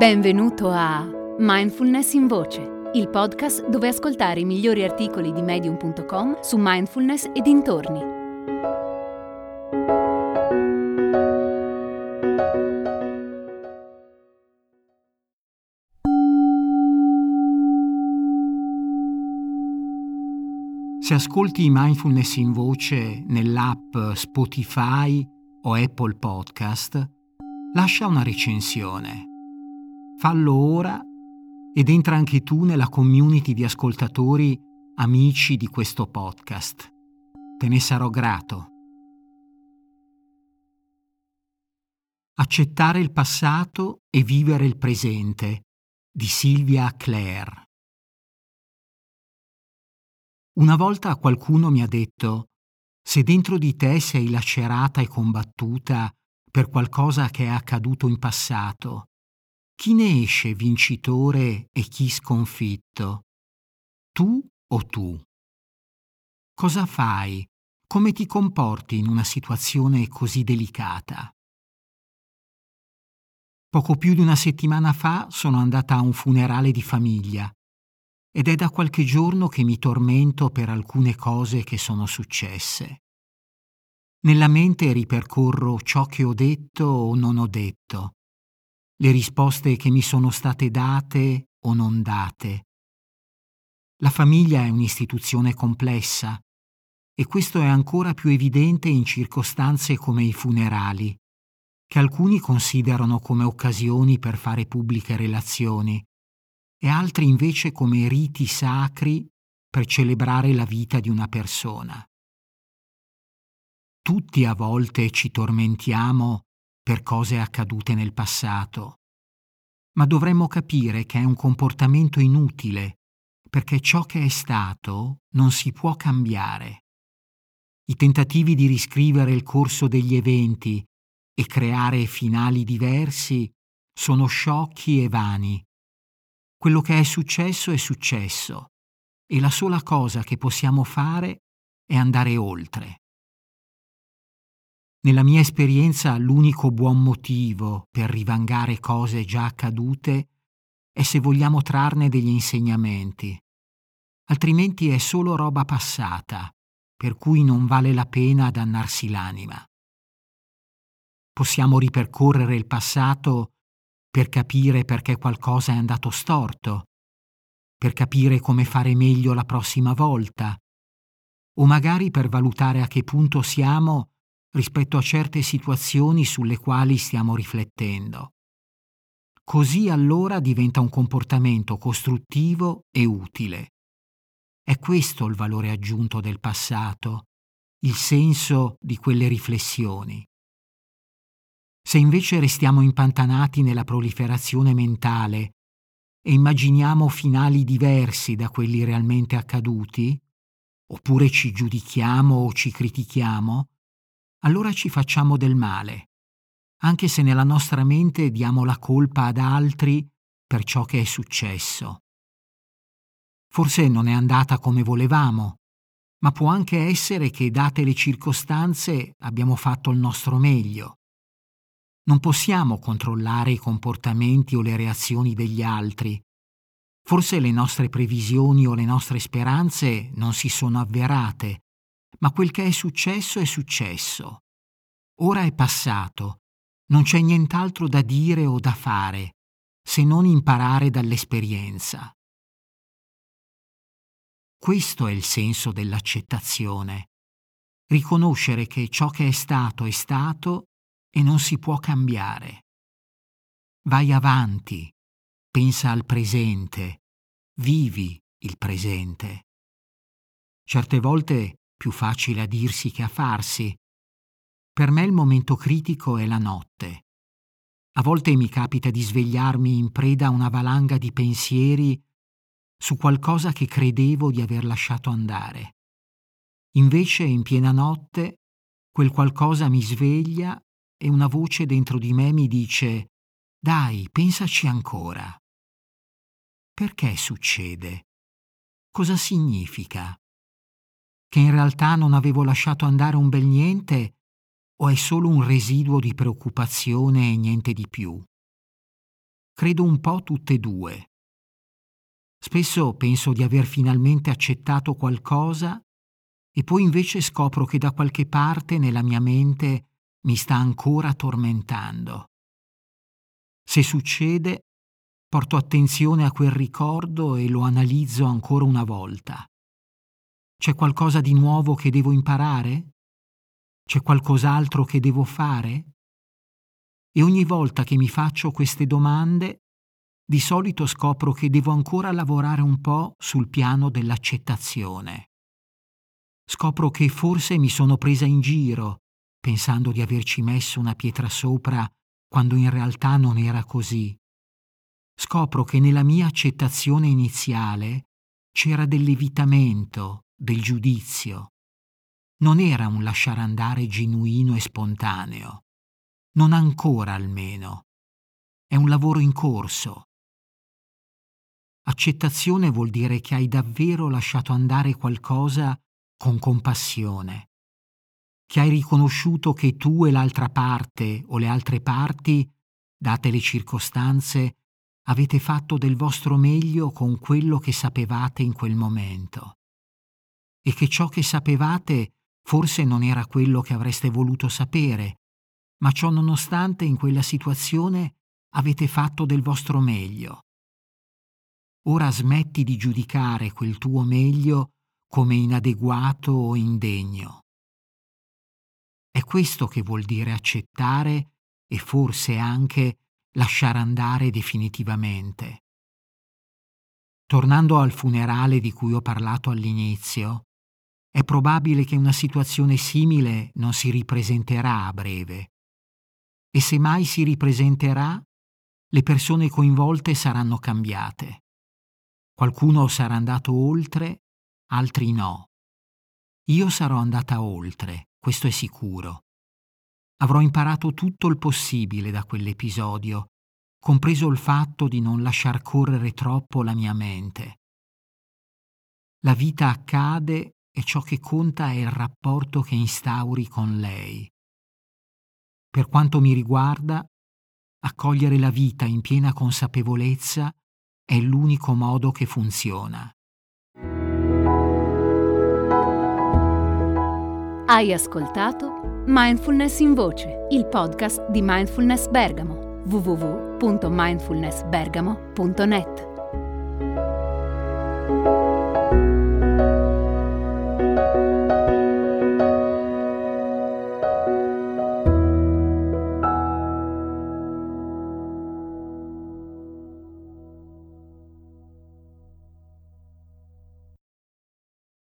Benvenuto a Mindfulness in Voce, il podcast dove ascoltare i migliori articoli di medium.com su mindfulness e dintorni. Se ascolti Mindfulness in Voce nell'app Spotify o Apple Podcast, lascia una recensione Fallo ora ed entra anche tu nella community di ascoltatori amici di questo podcast. Te ne sarò grato. Accettare il passato e vivere il presente di Silvia Clare. Una volta qualcuno mi ha detto, se dentro di te sei lacerata e combattuta per qualcosa che è accaduto in passato, chi ne esce vincitore e chi sconfitto? Tu o tu? Cosa fai? Come ti comporti in una situazione così delicata? Poco più di una settimana fa sono andata a un funerale di famiglia ed è da qualche giorno che mi tormento per alcune cose che sono successe. Nella mente ripercorro ciò che ho detto o non ho detto, le risposte che mi sono state date o non date. La famiglia è un'istituzione complessa e questo è ancora più evidente in circostanze come i funerali, che alcuni considerano come occasioni per fare pubbliche relazioni e altri invece come riti sacri per celebrare la vita di una persona. Tutti a volte ci tormentiamo per cose accadute nel passato, ma dovremmo capire che è un comportamento inutile, perché ciò che è stato non si può cambiare. I tentativi di riscrivere il corso degli eventi e creare finali diversi sono sciocchi e vani. Quello che è successo è successo e la sola cosa che possiamo fare è andare oltre. Nella mia esperienza l'unico buon motivo per rivangare cose già accadute è se vogliamo trarne degli insegnamenti. Altrimenti è solo roba passata, per cui non vale la pena dannarsi l'anima. Possiamo ripercorrere il passato per capire perché qualcosa è andato storto, per capire come fare meglio la prossima volta, o magari per valutare a che punto siamo rispetto a certe situazioni sulle quali stiamo riflettendo. Così allora diventa un comportamento costruttivo e utile. È questo il valore aggiunto del passato, il senso di quelle riflessioni. Se invece restiamo impantanati nella proliferazione mentale e immaginiamo finali diversi da quelli realmente accaduti, oppure ci giudichiamo o ci critichiamo, allora ci facciamo del male, anche se nella nostra mente diamo la colpa ad altri per ciò che è successo. Forse non è andata come volevamo, ma può anche essere che, date le circostanze, abbiamo fatto il nostro meglio. Non possiamo controllare i comportamenti o le reazioni degli altri. Forse le nostre previsioni o le nostre speranze non si sono avverate ma quel che è successo è successo. Ora è passato, non c'è nient'altro da dire o da fare, se non imparare dall'esperienza. Questo è il senso dell'accettazione. Riconoscere che ciò che è stato è stato e non si può cambiare. Vai avanti, pensa al presente, vivi il presente. Certe volte più facile a dirsi che a farsi. Per me il momento critico è la notte. A volte mi capita di svegliarmi in preda a una valanga di pensieri su qualcosa che credevo di aver lasciato andare. Invece, in piena notte, quel qualcosa mi sveglia e una voce dentro di me mi dice Dai, pensaci ancora. Perché succede? Cosa significa? Che in realtà non avevo lasciato andare un bel niente o è solo un residuo di preoccupazione e niente di più? credo un po' tutte e due. Spesso penso di aver finalmente accettato qualcosa e poi invece scopro che da qualche parte nella mia mente mi sta ancora tormentando. Se succede, porto attenzione a quel ricordo e lo analizzo ancora una volta. C'è qualcosa di nuovo che devo imparare? C'è qualcos'altro che devo fare? E ogni volta che mi faccio queste domande, di solito scopro che devo ancora lavorare un po' sul piano dell'accettazione. Scopro che forse mi sono presa in giro, pensando di averci messo una pietra sopra quando in realtà non era così. Scopro che nella mia accettazione iniziale c'era dell'evitamento, del giudizio. Non era un lasciare andare genuino e spontaneo. Non ancora almeno. È un lavoro in corso. Accettazione vuol dire che hai davvero lasciato andare qualcosa con compassione, che hai riconosciuto che tu e l'altra parte o le altre parti, date le circostanze, avete fatto del vostro meglio con quello che sapevate in quel momento e che ciò che sapevate forse non era quello che avreste voluto sapere, ma ciò nonostante in quella situazione avete fatto del vostro meglio. Ora smetti di giudicare quel tuo meglio come inadeguato o indegno. È questo che vuol dire accettare e forse anche lasciare andare definitivamente. Tornando al funerale di cui ho parlato all'inizio, è probabile che una situazione simile non si ripresenterà a breve. E se mai si ripresenterà, le persone coinvolte saranno cambiate. Qualcuno sarà andato oltre, altri no. Io sarò andata oltre, questo è sicuro. Avrò imparato tutto il possibile da quell'episodio, compreso il fatto di non lasciar correre troppo la mia mente. La vita accade e ciò che conta è il rapporto che instauri con lei. Per quanto mi riguarda, accogliere la vita in piena consapevolezza è l'unico modo che funziona. Hai ascoltato Mindfulness in Voce, il podcast di Mindfulness Bergamo, www.mindfulnessbergamo.net.